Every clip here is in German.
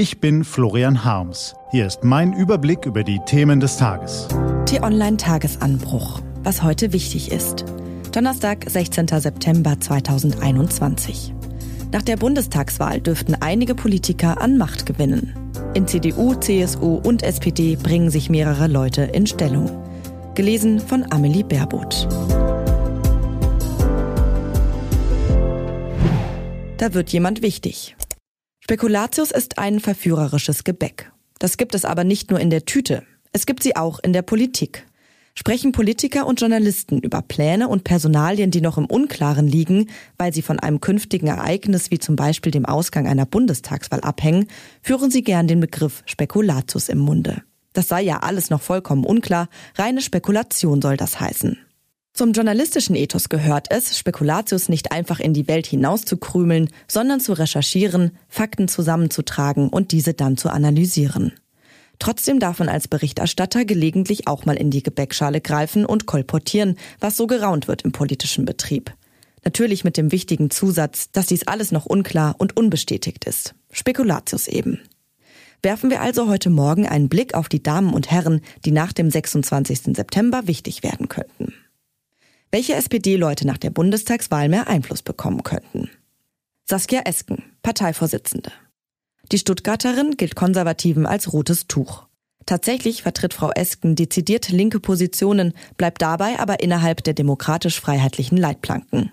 Ich bin Florian Harms. Hier ist mein Überblick über die Themen des Tages. T-Online Tagesanbruch. Was heute wichtig ist. Donnerstag, 16. September 2021. Nach der Bundestagswahl dürften einige Politiker an Macht gewinnen. In CDU, CSU und SPD bringen sich mehrere Leute in Stellung. Gelesen von Amelie Baerboth. Da wird jemand wichtig. Spekulatius ist ein verführerisches Gebäck. Das gibt es aber nicht nur in der Tüte, es gibt sie auch in der Politik. Sprechen Politiker und Journalisten über Pläne und Personalien, die noch im Unklaren liegen, weil sie von einem künftigen Ereignis wie zum Beispiel dem Ausgang einer Bundestagswahl abhängen, führen sie gern den Begriff Spekulatius im Munde. Das sei ja alles noch vollkommen unklar, reine Spekulation soll das heißen. Zum journalistischen Ethos gehört es, Spekulatius nicht einfach in die Welt hinauszukrümeln, sondern zu recherchieren, Fakten zusammenzutragen und diese dann zu analysieren. Trotzdem darf man als Berichterstatter gelegentlich auch mal in die Gebäckschale greifen und kolportieren, was so geraunt wird im politischen Betrieb. Natürlich mit dem wichtigen Zusatz, dass dies alles noch unklar und unbestätigt ist. Spekulatius eben. Werfen wir also heute Morgen einen Blick auf die Damen und Herren, die nach dem 26. September wichtig werden könnten welche SPD-Leute nach der Bundestagswahl mehr Einfluss bekommen könnten. Saskia Esken, Parteivorsitzende. Die Stuttgarterin gilt Konservativen als rotes Tuch. Tatsächlich vertritt Frau Esken dezidiert linke Positionen, bleibt dabei aber innerhalb der demokratisch-freiheitlichen Leitplanken.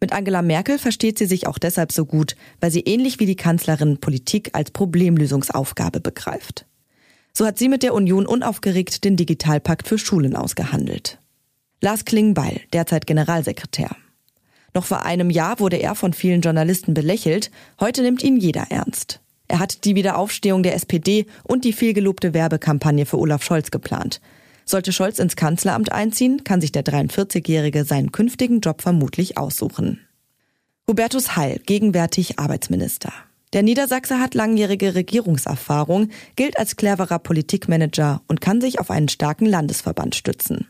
Mit Angela Merkel versteht sie sich auch deshalb so gut, weil sie ähnlich wie die Kanzlerin Politik als Problemlösungsaufgabe begreift. So hat sie mit der Union unaufgeregt den Digitalpakt für Schulen ausgehandelt. Lars Klingbeil, derzeit Generalsekretär. Noch vor einem Jahr wurde er von vielen Journalisten belächelt, heute nimmt ihn jeder ernst. Er hat die Wiederaufstehung der SPD und die vielgelobte Werbekampagne für Olaf Scholz geplant. Sollte Scholz ins Kanzleramt einziehen, kann sich der 43-Jährige seinen künftigen Job vermutlich aussuchen. Hubertus Heil, gegenwärtig Arbeitsminister. Der Niedersachse hat langjährige Regierungserfahrung, gilt als cleverer Politikmanager und kann sich auf einen starken Landesverband stützen.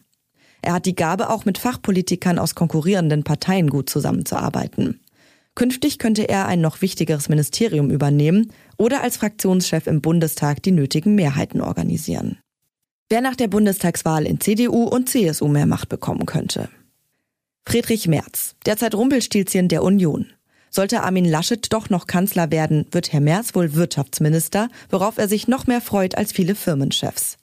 Er hat die Gabe, auch mit Fachpolitikern aus konkurrierenden Parteien gut zusammenzuarbeiten. Künftig könnte er ein noch wichtigeres Ministerium übernehmen oder als Fraktionschef im Bundestag die nötigen Mehrheiten organisieren. Wer nach der Bundestagswahl in CDU und CSU mehr Macht bekommen könnte. Friedrich Merz, derzeit Rumpelstilzchen der Union. Sollte Armin Laschet doch noch Kanzler werden, wird Herr Merz wohl Wirtschaftsminister, worauf er sich noch mehr freut als viele Firmenchefs.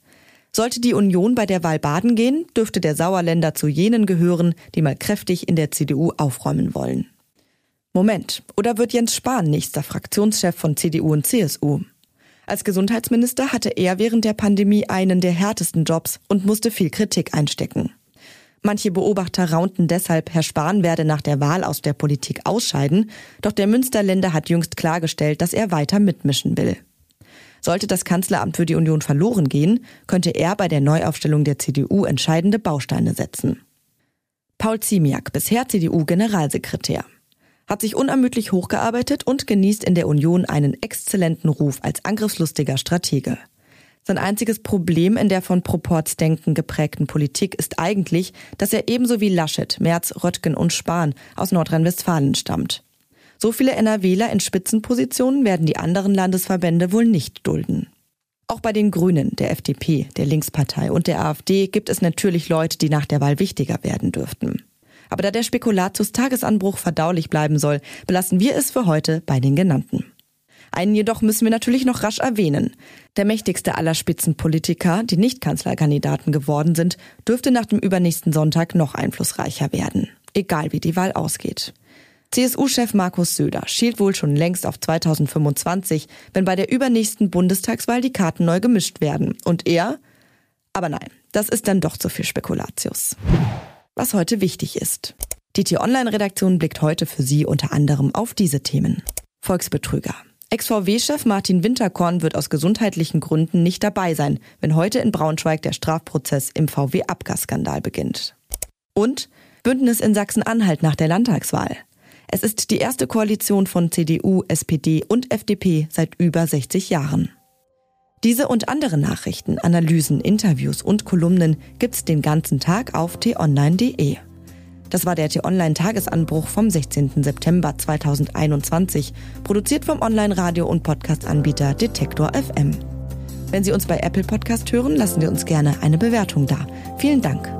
Sollte die Union bei der Wahl baden gehen, dürfte der Sauerländer zu jenen gehören, die mal kräftig in der CDU aufräumen wollen. Moment, oder wird Jens Spahn nächster Fraktionschef von CDU und CSU? Als Gesundheitsminister hatte er während der Pandemie einen der härtesten Jobs und musste viel Kritik einstecken. Manche Beobachter raunten deshalb, Herr Spahn werde nach der Wahl aus der Politik ausscheiden, doch der Münsterländer hat jüngst klargestellt, dass er weiter mitmischen will. Sollte das Kanzleramt für die Union verloren gehen, könnte er bei der Neuaufstellung der CDU entscheidende Bausteine setzen. Paul Ziemiak, bisher CDU-Generalsekretär, hat sich unermüdlich hochgearbeitet und genießt in der Union einen exzellenten Ruf als angriffslustiger Stratege. Sein einziges Problem in der von Proportsdenken geprägten Politik ist eigentlich, dass er ebenso wie Laschet, Merz, Röttgen und Spahn aus Nordrhein-Westfalen stammt. So viele NRWler in Spitzenpositionen werden die anderen Landesverbände wohl nicht dulden. Auch bei den Grünen, der FDP, der Linkspartei und der AfD gibt es natürlich Leute, die nach der Wahl wichtiger werden dürften. Aber da der Spekulatius Tagesanbruch verdaulich bleiben soll, belassen wir es für heute bei den genannten. Einen jedoch müssen wir natürlich noch rasch erwähnen. Der mächtigste aller Spitzenpolitiker, die nicht Kanzlerkandidaten geworden sind, dürfte nach dem übernächsten Sonntag noch einflussreicher werden. Egal wie die Wahl ausgeht. CSU-Chef Markus Söder schielt wohl schon längst auf 2025, wenn bei der übernächsten Bundestagswahl die Karten neu gemischt werden. Und er? Aber nein, das ist dann doch zu viel Spekulatius. Was heute wichtig ist. Die T-Online-Redaktion blickt heute für Sie unter anderem auf diese Themen. Volksbetrüger. Ex-VW-Chef Martin Winterkorn wird aus gesundheitlichen Gründen nicht dabei sein, wenn heute in Braunschweig der Strafprozess im VW-Abgasskandal beginnt. Und Bündnis in Sachsen-Anhalt nach der Landtagswahl. Es ist die erste Koalition von CDU, SPD und FDP seit über 60 Jahren. Diese und andere Nachrichten, Analysen, Interviews und Kolumnen gibt's den ganzen Tag auf t-online.de. Das war der T-Online-Tagesanbruch vom 16. September 2021, produziert vom Online-Radio- und Podcast-Anbieter Detektor FM. Wenn Sie uns bei Apple Podcast hören, lassen Sie uns gerne eine Bewertung da. Vielen Dank.